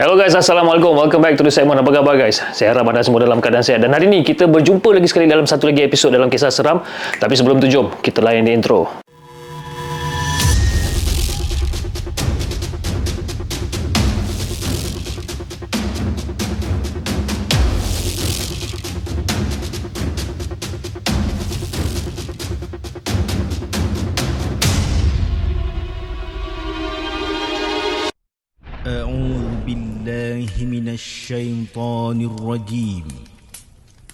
Hello guys, Assalamualaikum. Welcome back to the segment. Apa khabar guys? Saya harap anda semua dalam keadaan sihat. Dan hari ini kita berjumpa lagi sekali dalam satu lagi episod dalam kisah seram. Tapi sebelum tu jom, kita layan di intro.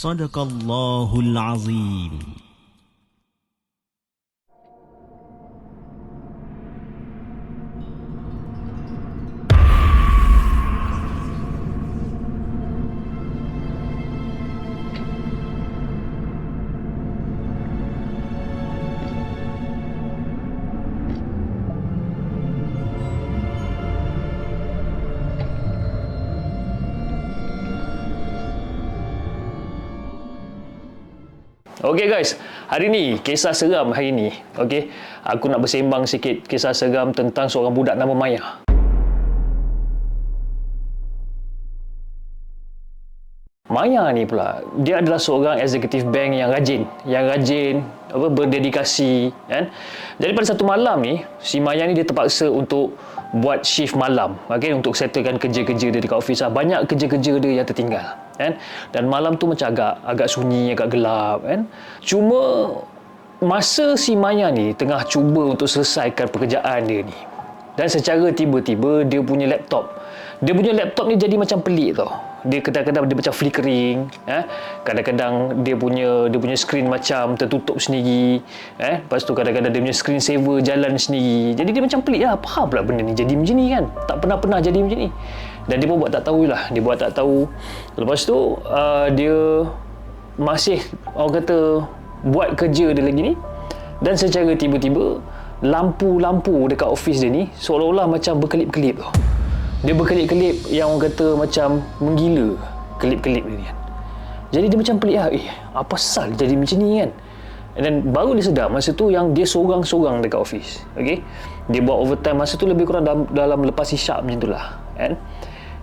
Sadaqallahul Azim. Okey guys, hari ni kisah seram hari ni. Okey, aku nak bersembang sikit kisah seram tentang seorang budak nama Maya. Maya ni pula, dia adalah seorang eksekutif bank yang rajin, yang rajin apa berdedikasi kan. Jadi pada satu malam ni, si Maya ni dia terpaksa untuk buat shift malam, okey untuk settlekan kerja-kerja dia dekat office lah. Banyak kerja-kerja dia yang tertinggal kan. Dan malam tu macam agak agak sunyi, agak gelap kan. Cuma masa si Maya ni tengah cuba untuk selesaikan pekerjaan dia ni. Dan secara tiba-tiba dia punya laptop. Dia punya laptop ni jadi macam pelik tau. Dia kadang-kadang dia macam flickering eh. Kadang-kadang dia punya dia punya screen macam tertutup sendiri eh. Lepas tu kadang-kadang dia punya screen saver jalan sendiri. Jadi dia macam pelik lah. Apa pula benda ni? Jadi macam ni kan? Tak pernah-pernah jadi macam ni. Dan dia pun buat tak tahu lah dia buat tak tahu. Lepas tu uh, dia masih orang kata buat kerja dia lagi ni. Dan secara tiba-tiba lampu-lampu dekat office dia ni seolah-olah macam berkelip-kelip tau dia berkelip-kelip yang orang kata macam menggila. Kelip-kelip dia ni kan jadi dia macam pelik lah. Eh apa sal jadi macam ni kan dan baru dia sedar masa tu yang dia sorang-sorang dekat office okay? dia buat overtime. Masa tu lebih kurang dalam, dalam lepas isyak macam tu lah kan?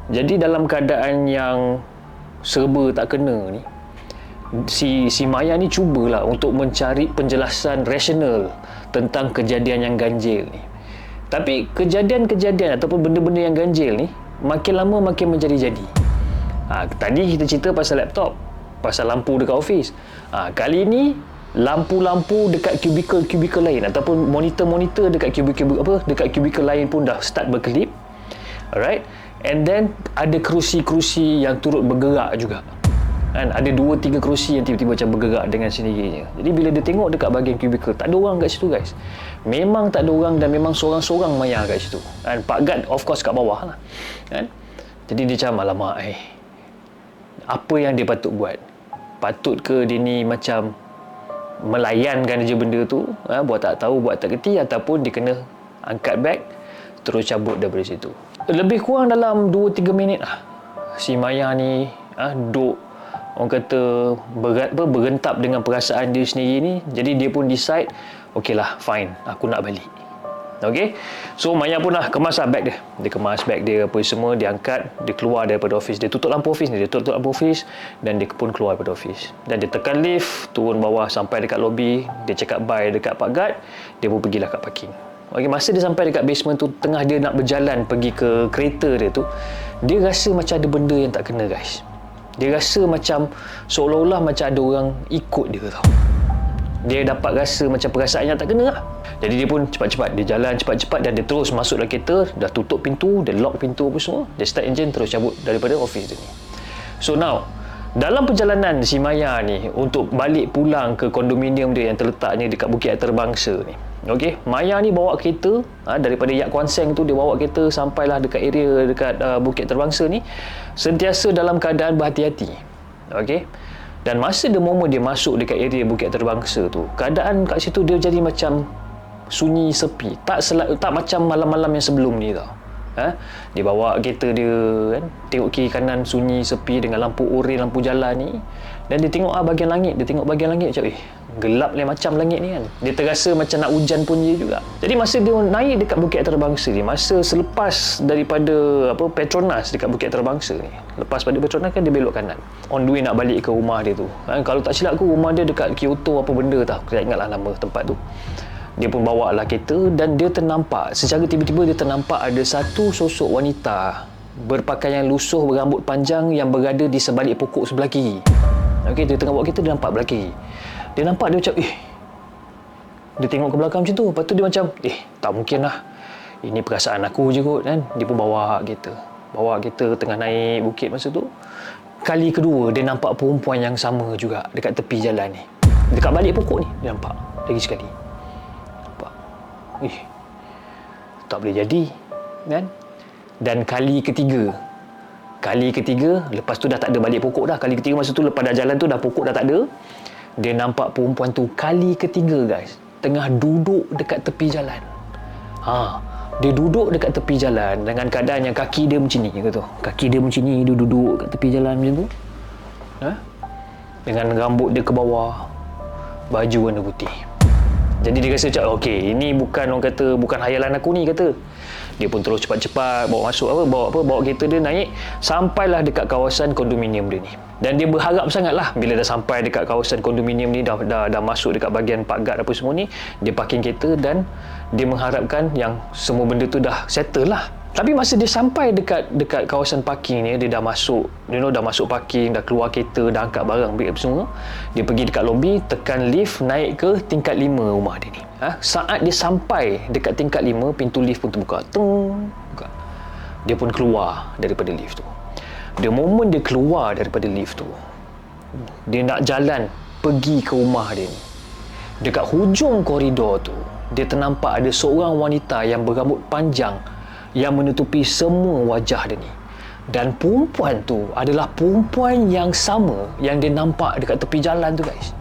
Jadi dalam keadaan yang serba tak kena ni si si Maya ni cubalah untuk mencari penjelasan rasional tentang kejadian yang ganjil ni tapi kejadian-kejadian ataupun benda-benda yang ganjil ni makin lama makin menjadi-jadi. Ha, tadi kita cerita pasal laptop, pasal lampu dekat office. Ha, kali ni lampu-lampu dekat cubicle-cubicle lain ataupun monitor-monitor dekat cubicle apa dekat cubicle lain pun dah start berkelip. Alright. And then ada kerusi-kerusi yang turut bergerak juga. Kan ada dua tiga kerusi yang tiba-tiba macam bergerak dengan sendirinya. Jadi bila dia tengok dekat bahagian cubicle, tak ada orang kat situ guys. Memang tak ada orang dan memang seorang-seorang maya kat situ. Dan Pak Gad of course kat bawah lah. Kan? Jadi dia macam alamak eh. Apa yang dia patut buat? Patut ke dia ni macam melayankan je benda tu, ha? buat tak tahu, buat tak kerti ataupun dia kena angkat beg terus cabut daripada situ. Lebih kurang dalam 2-3 minit lah. Si Maya ni ha, duduk orang kata berat, apa, berentap dengan perasaan dia sendiri ni jadi dia pun decide okey lah fine aku nak balik. Okay, so Maya pun lah kemas lah bag dia. Dia kemas bag dia apa semua dia angkat dia keluar daripada office dia tutup lampu office ni dia tutup lampu office dan dia pun keluar daripada office dan dia tekan lift turun bawah sampai dekat lobby dia cakap bye dekat Pak Gad dia pun pergilah kat parking. Okay, masa dia sampai dekat basement tu tengah dia nak berjalan pergi ke kereta dia tu dia rasa macam ada benda yang tak kena guys dia rasa macam seolah-olah macam ada orang ikut dia tau. Dia dapat rasa macam perasaan yang tak kena lah. Jadi dia pun cepat-cepat dia jalan cepat-cepat dan dia terus masuk dalam kereta dah tutup pintu dia lock pintu apa semua dia start engine terus cabut daripada office dia ni. So now dalam perjalanan si Maya ni untuk balik pulang ke kondominium dia yang terletaknya dekat Bukit Terbangsa ni Okey, Maya ni bawa kereta ha, daripada Yak Kuan Seng tu dia bawa kereta sampailah dekat area dekat uh, Bukit Terbangsa ni sentiasa dalam keadaan berhati-hati. Okey. Dan masa the moment dia masuk dekat area Bukit Terbangsa tu, keadaan kat situ dia jadi macam sunyi sepi. Tak sel- tak macam malam-malam yang sebelum ni tau. Ha? Dia bawa kereta dia kan, tengok kiri kanan sunyi sepi dengan lampu oren lampu jalan ni. Dan dia tengok ah bahagian langit, dia tengok bahagian langit macam eh gelap ni macam langit ni kan. Dia terasa macam nak hujan pun dia juga. Jadi masa dia naik dekat Bukit Terbangsa ni, masa selepas daripada apa Petronas dekat Bukit Terbangsa ni. Lepas pada Petronas kan dia belok kanan. On the way nak balik ke rumah dia tu. Ha, kalau tak silap aku rumah dia dekat Kyoto apa benda tau. Aku tak ingatlah nama tempat tu. Dia pun bawa lah kereta dan dia ternampak secara tiba-tiba dia ternampak ada satu sosok wanita berpakaian lusuh berambut panjang yang berada di sebalik pokok sebelah kiri. Okey, dia tengah bawa kereta dia nampak belah kiri. Dia nampak dia macam eh dia tengok ke belakang macam tu. Lepas tu dia macam eh tak mungkin lah. Ini perasaan aku je kot kan. Dia pun bawa kereta. Bawa kereta tengah naik bukit masa tu. Kali kedua dia nampak perempuan yang sama juga dekat tepi jalan ni. Dekat balik pokok ni dia nampak lagi sekali. Nampak. Eh tak boleh jadi kan. Dan kali ketiga Kali ketiga Lepas tu dah tak ada balik pokok dah Kali ketiga masa tu Lepas dah jalan tu Dah pokok dah tak ada Dia nampak perempuan tu Kali ketiga guys Tengah duduk dekat tepi jalan ha, Dia duduk dekat tepi jalan Dengan keadaan yang kaki dia macam ni kata. Kaki dia macam ni Dia duduk dekat tepi jalan macam tu ha? Dengan rambut dia ke bawah Baju warna putih jadi dia rasa macam okey ini bukan orang kata bukan hayalan aku ni kata. Dia pun terus cepat-cepat bawa masuk apa bawa apa bawa kereta dia naik sampailah dekat kawasan kondominium dia ni. Dan dia berharap sangatlah bila dah sampai dekat kawasan kondominium ni dah dah, dah masuk dekat bahagian pagar apa semua ni dia parking kereta dan dia mengharapkan yang semua benda tu dah settle lah tapi masa dia sampai dekat dekat kawasan parking ni dia dah masuk you know dah masuk parking dah keluar kereta dah angkat barang apa semua dia pergi dekat lobby tekan lift naik ke tingkat 5 rumah dia ni ha? saat dia sampai dekat tingkat 5 pintu lift pun terbuka Tung, buka. dia pun keluar daripada lift tu the moment dia keluar daripada lift tu dia nak jalan pergi ke rumah dia ni dekat hujung koridor tu dia ternampak ada seorang wanita yang berambut panjang yang menutupi semua wajah dia ni. Dan perempuan tu adalah perempuan yang sama yang dia nampak dekat tepi jalan tu guys.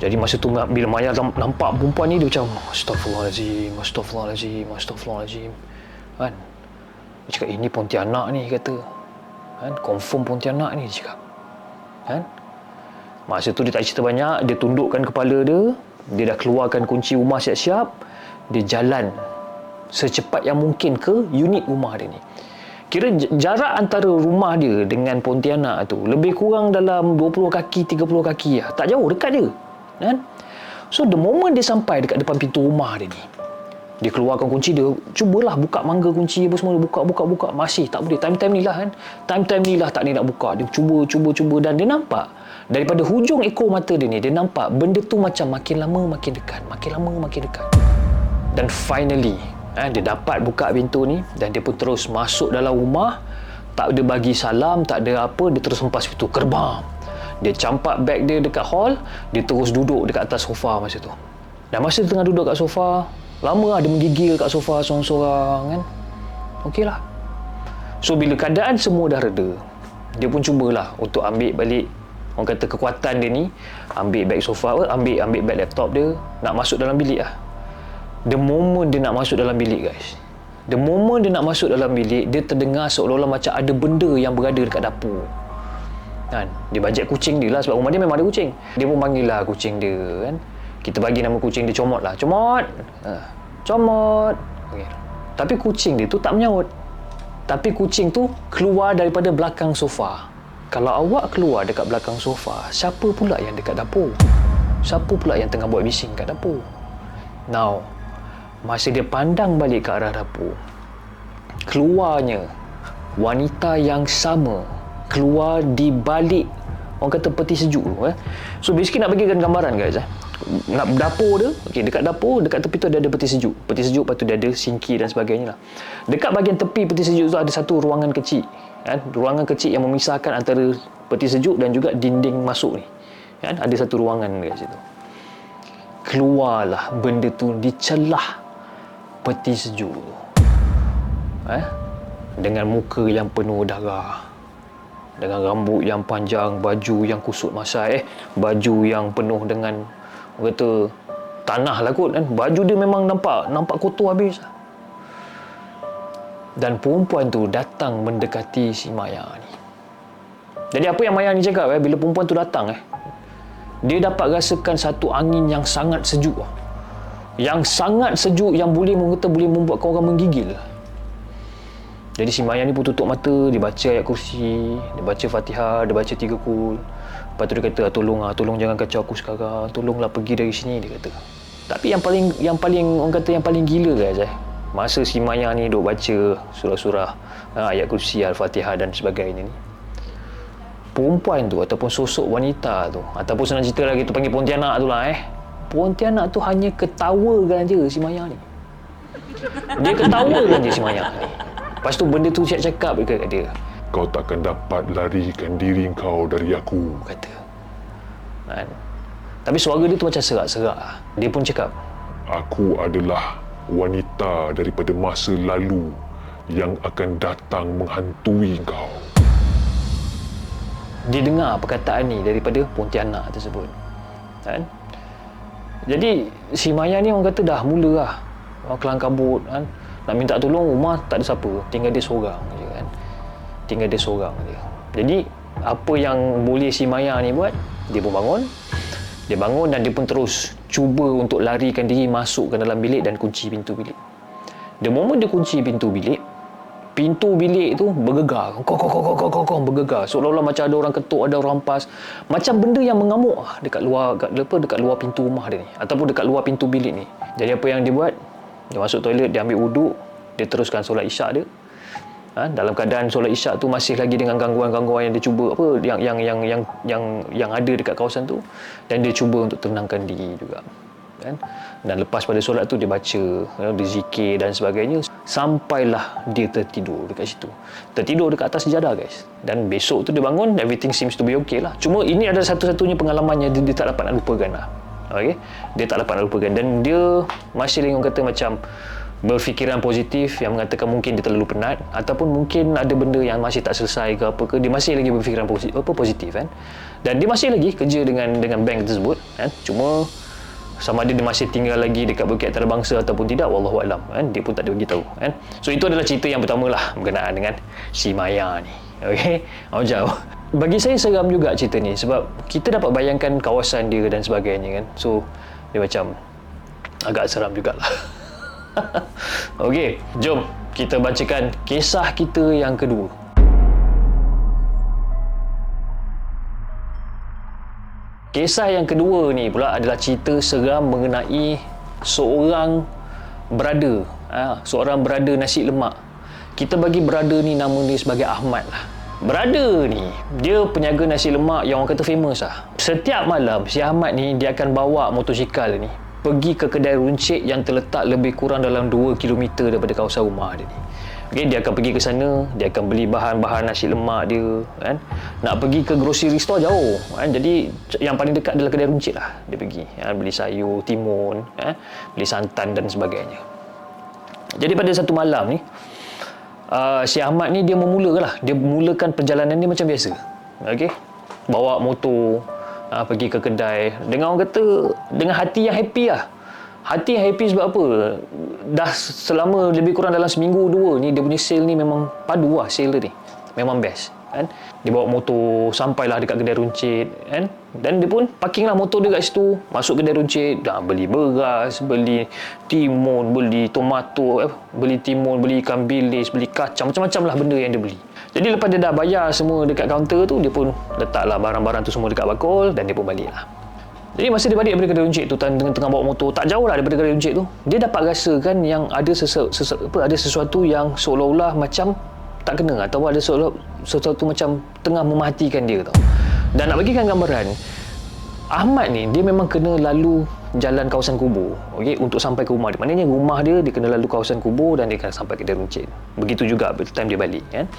Jadi masa tu bila Maya nampak perempuan ni dia macam Astaghfirullahaladzim, Astaghfirullahaladzim, Astaghfirullahaladzim. Kan? Dia cakap ini Pontianak ni kata. Kan? Confirm Pontianak ni dia cakap. Kan? Masa tu dia tak cerita banyak, dia tundukkan kepala dia, dia dah keluarkan kunci rumah siap-siap, dia jalan secepat yang mungkin ke unit rumah dia ni. Kira jarak antara rumah dia dengan Pontianak tu lebih kurang dalam 20 kaki, 30 kaki lah. Tak jauh, dekat je. Kan? So, the moment dia sampai dekat depan pintu rumah dia ni, dia keluarkan kunci dia, cubalah buka mangga kunci apa semua, dia buka, buka, buka. Masih tak boleh. Time-time ni lah kan. Time-time ni lah tak ni nak buka. Dia cuba, cuba, cuba. Dan dia nampak daripada hujung ekor mata dia ni, dia nampak benda tu macam makin lama makin dekat. Makin lama makin dekat. Dan finally, eh, dia dapat buka pintu ni dan dia pun terus masuk dalam rumah. Tak ada bagi salam tak ada apa dia terus hempas pintu kerbam dia campak beg dia dekat hall dia terus duduk dekat atas sofa masa tu. Dan masa tengah duduk kat sofa lama lah dia menggigil kat sofa seorang-seorang kan? Okey lah. So bila keadaan semua dah reda dia pun cubalah untuk ambil balik orang kata kekuatan dia ni ambil beg sofa ambil ambil beg laptop dia nak masuk dalam bilik lah the moment dia nak masuk dalam bilik guys. The moment dia nak masuk dalam bilik dia terdengar seolah-olah macam ada benda yang berada dekat dapur. Kan? Dia bajet kucing dia lah sebab rumah dia memang ada kucing. Dia pun panggil lah kucing dia kan? Kita bagi nama kucing dia comot lah. Comot! Ha. comot! Okay. tapi kucing dia tu tak menyaut. Tapi kucing tu keluar daripada belakang sofa. Kalau awak keluar dekat belakang sofa siapa pula yang dekat dapur? Siapa pula yang tengah buat bising kat dapur? Now Masa dia pandang balik ke arah dapur Keluarnya Wanita yang sama Keluar di balik Orang kata peti sejuk tu eh. So basically nak bagikan gambaran guys eh. Nak dapur dia okay, Dekat dapur Dekat tepi tu ada, ada peti sejuk Peti sejuk lepas tu dia ada sinki dan sebagainya lah. Dekat bahagian tepi peti sejuk tu Ada satu ruangan kecil kan? Ruangan kecil yang memisahkan antara Peti sejuk dan juga dinding masuk ni kan? Ada satu ruangan dekat situ keluarlah benda tu dicelah peti sejuk tu. Eh? Dengan muka yang penuh darah. Dengan rambut yang panjang, baju yang kusut masa eh, baju yang penuh dengan kata tanah lah kot kan. Baju dia memang nampak nampak kotor habis. Dan perempuan tu datang mendekati si Maya ni. Jadi apa yang Maya ni cakap eh, bila perempuan tu datang eh, dia dapat rasakan satu angin yang sangat sejuk. Yang sangat sejuk yang boleh mengata boleh membuatkan orang menggigil. Jadi si Maya ni pun tutup mata, dia baca ayat kursi, dia baca Fatihah, dia baca tiga kul. Lepas tu dia kata, "Ah, tolong ah, tolong jangan kacau aku sekarang. Tolonglah pergi dari sini dia kata. Tapi yang paling yang paling orang kata yang paling gila guys eh. Masa si Maya ni duk baca surah-surah ah, ayat kursi, Al-Fatihah dan sebagainya ni. Perempuan tu ataupun sosok wanita tu ataupun senang cerita lagi tu panggil Pontianak tu lah eh. Pontianak tu hanya ketawakan je si Maya ni. Dia ketawakan je si Maya ni. Lepas tu benda tu siap cakap dekat dia. Kau takkan dapat larikan diri kau dari aku. Kata. Kan? Tapi suara dia tu macam serak-serak. lah. Dia pun cakap. Aku adalah wanita daripada masa lalu yang akan datang menghantui kau. Dia dengar perkataan ni daripada Pontianak tersebut. Kan? Jadi si Maya ni orang kata dah mula lah. Kelang kabut kan. Nak minta tolong rumah tak ada siapa. Tinggal dia seorang je kan. Tinggal dia seorang je. Jadi apa yang boleh si Maya ni buat? Dia pun bangun. Dia bangun dan dia pun terus cuba untuk larikan diri masuk ke dalam bilik dan kunci pintu bilik. The moment dia kunci pintu bilik, pintu bilik tu bergegar. Kok kok kok kok kok kok bergegar. Seolah-olah macam ada orang ketuk, ada orang rampas. Macam benda yang mengamuk ah dekat luar dekat, apa dekat luar pintu rumah dia ni ataupun dekat luar pintu bilik ni. Jadi apa yang dia buat? Dia masuk toilet, dia ambil wuduk, dia teruskan solat isyak dia. Ha, dalam keadaan solat isyak tu masih lagi dengan gangguan-gangguan yang dia cuba apa yang yang yang yang yang yang ada dekat kawasan tu dan dia cuba untuk tenangkan diri juga kan dan lepas pada solat tu dia baca you know, dia zikir dan sebagainya sampailah dia tertidur dekat situ. Tertidur dekat atas sejadah guys. Dan besok tu dia bangun everything seems to be okay lah. Cuma ini adalah satu-satunya pengalaman yang dia, dia tak dapat nak lupakan lah okay? dia tak dapat nak lupakan dan dia masih orang kata macam berfikiran positif yang mengatakan mungkin dia terlalu penat ataupun mungkin ada benda yang masih tak selesai ke apa ke dia masih lagi berfikiran positif, apa positif kan? Dan dia masih lagi kerja dengan dengan bank tersebut kan? Cuma sama ada dia masih tinggal lagi dekat Bukit Antarabangsa ataupun tidak wallahu alam kan? Dia pun tak ada bagi tahu kan? So itu adalah cerita yang pertama lah berkenaan dengan si Maya ni. Okey? Macam bagi saya seram juga cerita ni sebab kita dapat bayangkan kawasan dia dan sebagainya kan? So dia macam agak seram jugalah. Okey, jom kita bacakan kisah kita yang kedua. Kisah yang kedua ni pula adalah cerita seram mengenai seorang brother, ha, seorang brother nasi lemak. Kita bagi brother ni nama dia sebagai Ahmad lah. Brother ni, dia peniaga nasi lemak yang orang kata famous lah. Setiap malam, si Ahmad ni dia akan bawa motosikal ni pergi ke kedai runcit yang terletak lebih kurang dalam 2 km daripada kawasan rumah dia ni. Okay, dia akan pergi ke sana, dia akan beli bahan-bahan nasi lemak dia, kan. Nak pergi ke grocery store jauh, kan. Jadi yang paling dekat adalah kedai runcit lah dia pergi. Ya, beli sayur, timun, kan. beli santan dan sebagainya. Jadi pada satu malam ni, uh, si Ahmad ni dia memulakan lah. Dia mulakan perjalanan dia macam biasa. Okey. Bawa motor, uh, pergi ke kedai dengan orang kata dengan hati yang happy lah hati happy sebab apa? Dah selama lebih kurang dalam seminggu dua ni dia punya sale ni memang padu lah sale dia ni. Memang best kan? Dia bawa motor sampailah dekat kedai runcit kan? Dan dia pun parking lah motor dia kat situ. Masuk kedai runcit dah beli beras beli timun beli tomato eh, beli timun beli ikan bilis beli kacang macam-macam lah benda yang dia beli. Jadi lepas dia dah bayar semua dekat kaunter tu dia pun letaklah barang-barang tu semua dekat bakul dan dia pun balik lah jadi masa dia balik daripada kedai runcit tu tengah, tengah bawa motor tak jauh lah daripada kedai runcit tu dia dapat rasakan yang ada sesu, sesu, apa, ada sesuatu yang seolah-olah macam tak kena atau ada sesuatu, sesuatu macam tengah mematikan dia tau. Dan nak bagikan gambaran, Ahmad ni dia memang kena lalu jalan kawasan kubur okey untuk sampai ke rumah dia. Maknanya rumah dia dia kena lalu kawasan kubur dan dia kena sampai ke dia runcit. Begitu juga time dia balik kan.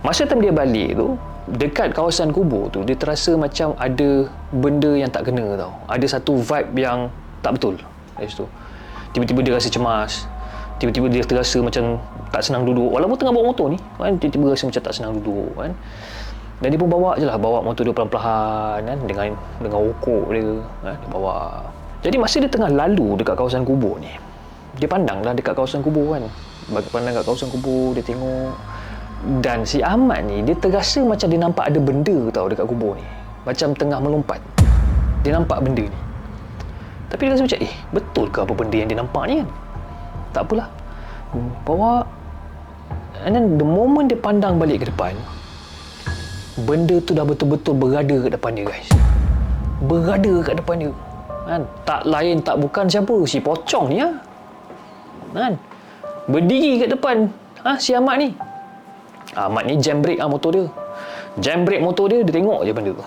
Masa time dia balik tu dekat kawasan kubur tu dia terasa macam ada benda yang tak kena tau. Ada satu vibe yang tak betul dari situ tiba-tiba dia rasa cemas tiba-tiba dia terasa macam tak senang duduk walaupun tengah bawa motor ni kan tiba-tiba rasa macam tak senang duduk kan dan dia pun bawa je lah bawa motor dia pelan-pelan kan dengan dengan okok dia kan dia bawa. Jadi masa dia tengah lalu dekat kawasan kubur ni dia pandang lah dekat kawasan kubur kan. Bagi pandang kat kawasan kubur dia tengok. Dan si Ahmad ni dia terasa macam dia nampak ada benda tau dekat kubur ni. Macam tengah melompat. Dia nampak benda ni. Tapi dia rasa macam eh betul ke apa benda yang dia nampak ni kan? Tak apalah. Bawa. And then the moment dia pandang balik ke depan benda tu dah betul-betul berada kat depan dia guys. Berada kat depan dia. Kan? Tak lain tak bukan siapa. Si pocong ni lah kan? Berdiri kat depan ha, si Ahmad ni. Ahmad ni jam brake ah motor dia. Jam brake motor dia dia tengok je benda tu.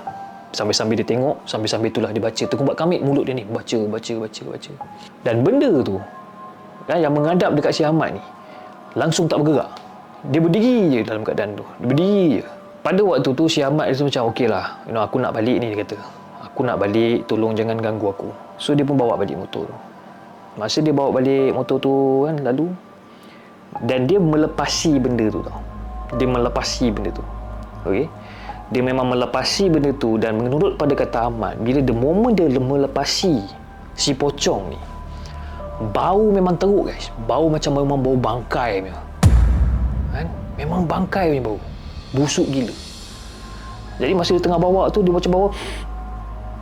Sambil-sambil dia tengok sambil-sambil itulah dia baca terkumbat kamit mulut dia ni. Baca baca baca baca. Dan benda tu kan, yang menghadap dekat si Ahmad ni langsung tak bergerak. Dia berdiri je dalam keadaan tu. Dia berdiri je pada waktu tu si Ahmad dia macam okey lah you know, aku nak balik ni dia kata. Aku nak balik tolong jangan ganggu aku. So dia pun bawa balik motor tu. Masa dia bawa balik motor tu kan lalu dan dia melepasi benda tu tau. Dia melepasi benda tu. Okey? Dia memang melepasi benda tu dan menurut pada kata Ahmad bila the moment dia melepasi si pocong ni bau memang teruk guys. Bau macam memang bau bangkai punya. Kan? Memang bangkai punya bau busuk gila. Jadi masa dia tengah bawa tu dia macam bawa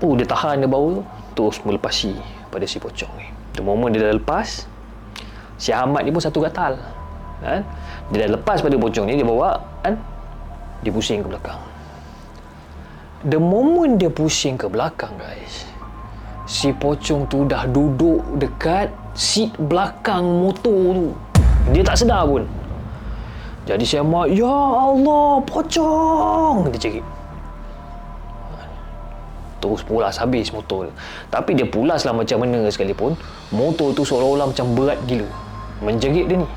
oh dia tahan dia bau tu. Terus melepasi pada si pocong ni. The moment dia dah lepas si Ahmad ni pun satu gatal kan? Dia dah lepas pada pocong ni dia bawa kan? Dia pusing ke belakang. The moment dia pusing ke belakang guys si pocong tu dah duduk dekat seat belakang motor tu. Dia tak sedar pun. Jadi si Ahmad, Ya Allah, pocong! Dia cakap. Terus pulas habis motor dia. Tapi dia pulas lah macam mana sekalipun. Motor tu seolah-olah macam berat gila. Menjerit dia ni.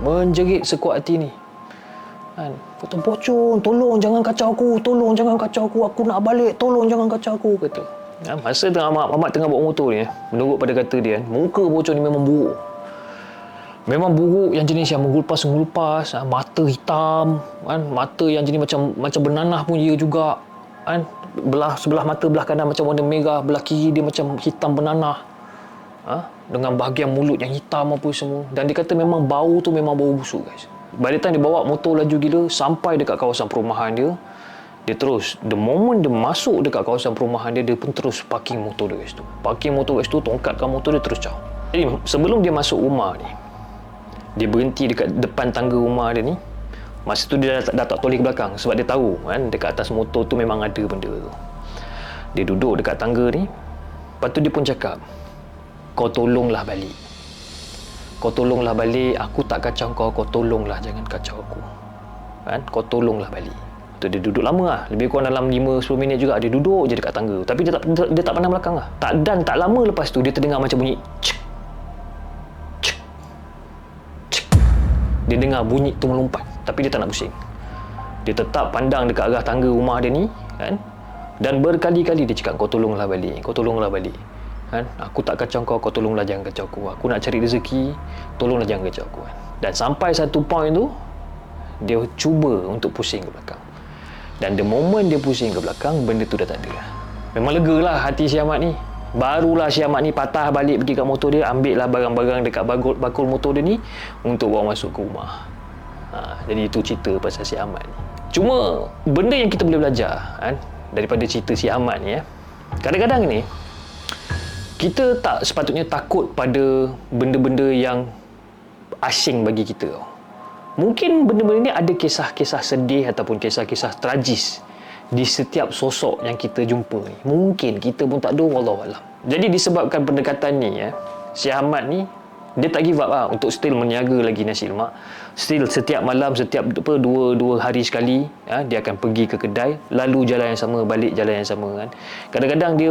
Menjerit sekuat hati ni. Kan? Kata, pocong, tolong jangan kacau aku. Tolong jangan kacau aku. Aku nak balik. Tolong jangan kacau aku. Kata. Ya, masa tengah Ahmad, Ahmad tengah bawa motor ni, menurut pada kata dia, muka bocor ni memang buruk. Memang buruk yang jenis yang mengulpas-mengulpas, ha, mata hitam, kan? mata yang jenis macam macam bernanah pun dia juga. Kan? Belah sebelah mata belah kanan macam warna merah, belah kiri dia macam hitam bernanah. Ha? Dengan bahagian mulut yang hitam apa semua. Dan dia kata memang bau tu memang bau busuk guys. By the time dia bawa motor laju gila sampai dekat kawasan perumahan dia, dia terus the moment dia masuk dekat kawasan perumahan dia dia pun terus parking motor dia kat situ parking motor kat situ tongkatkan motor dia terus caw jadi sebelum dia masuk rumah ni dia berhenti dekat depan tangga rumah dia ni. Masa tu dia dah, dah tak toleh ke belakang sebab dia tahu kan dekat atas motor tu memang ada benda tu. Dia duduk dekat tangga ni. Lepas tu dia pun cakap kau tolonglah balik. Kau tolonglah balik. Aku tak kacau kau. Kau tolonglah jangan kacau aku. Kan? Kau tolonglah balik. Tu dia duduk lama lah. Lebih kurang dalam 5-10 minit juga dia duduk je dekat tangga. Tapi dia tak dia, dia tak pandang belakang lah. Tak, dan tak lama lepas tu dia terdengar macam bunyi cek. Dia dengar bunyi tu melompat. Tapi dia tak nak pusing. Dia tetap pandang dekat arah tangga rumah dia ni. Kan? Dan berkali-kali dia cakap kau tolonglah balik. Kau tolonglah balik. Kan? Aku tak kacau kau, kau tolonglah jangan kacau aku. Aku nak cari rezeki, tolonglah jangan kacau aku. Kan? Dan sampai satu point tu, dia cuba untuk pusing ke belakang. Dan the moment dia pusing ke belakang, benda tu dah tak ada. Memang lega lah hati si Ahmad ni. Barulah si Ahmad ni patah balik pergi kat motor dia, ambil lah barang-barang dekat bakul, bakul motor dia ni untuk bawa masuk ke rumah. Ha, jadi itu cerita pasal si Ahmad ni. Cuma benda yang kita boleh belajar kan, daripada cerita si Ahmad ni ya. Kadang-kadang ni kita tak sepatutnya takut pada benda-benda yang asing bagi kita. Mungkin benda-benda ni ada kisah-kisah sedih ataupun kisah-kisah tragis di setiap sosok yang kita jumpa ni. Mungkin kita pun tak tahu wallahualam. Jadi disebabkan pendekatan ni ya, si Ahmad ni dia tak give up lah untuk still meniaga lagi nasi lemak. Still setiap malam, setiap apa, dua, dua hari sekali, ya, dia akan pergi ke kedai, lalu jalan yang sama, balik jalan yang sama kan. Kadang-kadang dia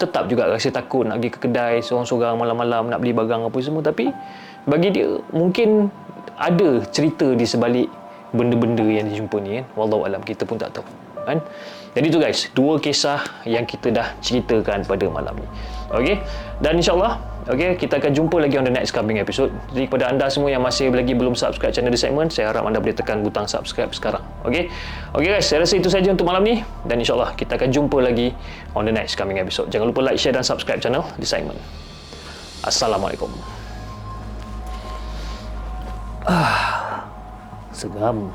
tetap juga rasa takut nak pergi ke kedai seorang-seorang malam-malam nak beli barang apa semua. Tapi bagi dia mungkin ada cerita di sebalik benda-benda yang dijumpa ni kan. Wallahualam kita pun tak tahu. Kan? Jadi tu guys dua kisah yang kita dah ceritakan pada malam ni. Okey? Dan insyaallah okey kita akan jumpa lagi on the next coming episode. Jadi kepada anda semua yang masih lagi belum subscribe channel The Segment saya harap anda boleh tekan butang subscribe sekarang. Okey? Okey guys saya rasa itu saja untuk malam ni. Dan insyaallah kita akan jumpa lagi on the next coming episode. Jangan lupa like share dan subscribe channel The Segment. Assalamualaikum. Ah, Seram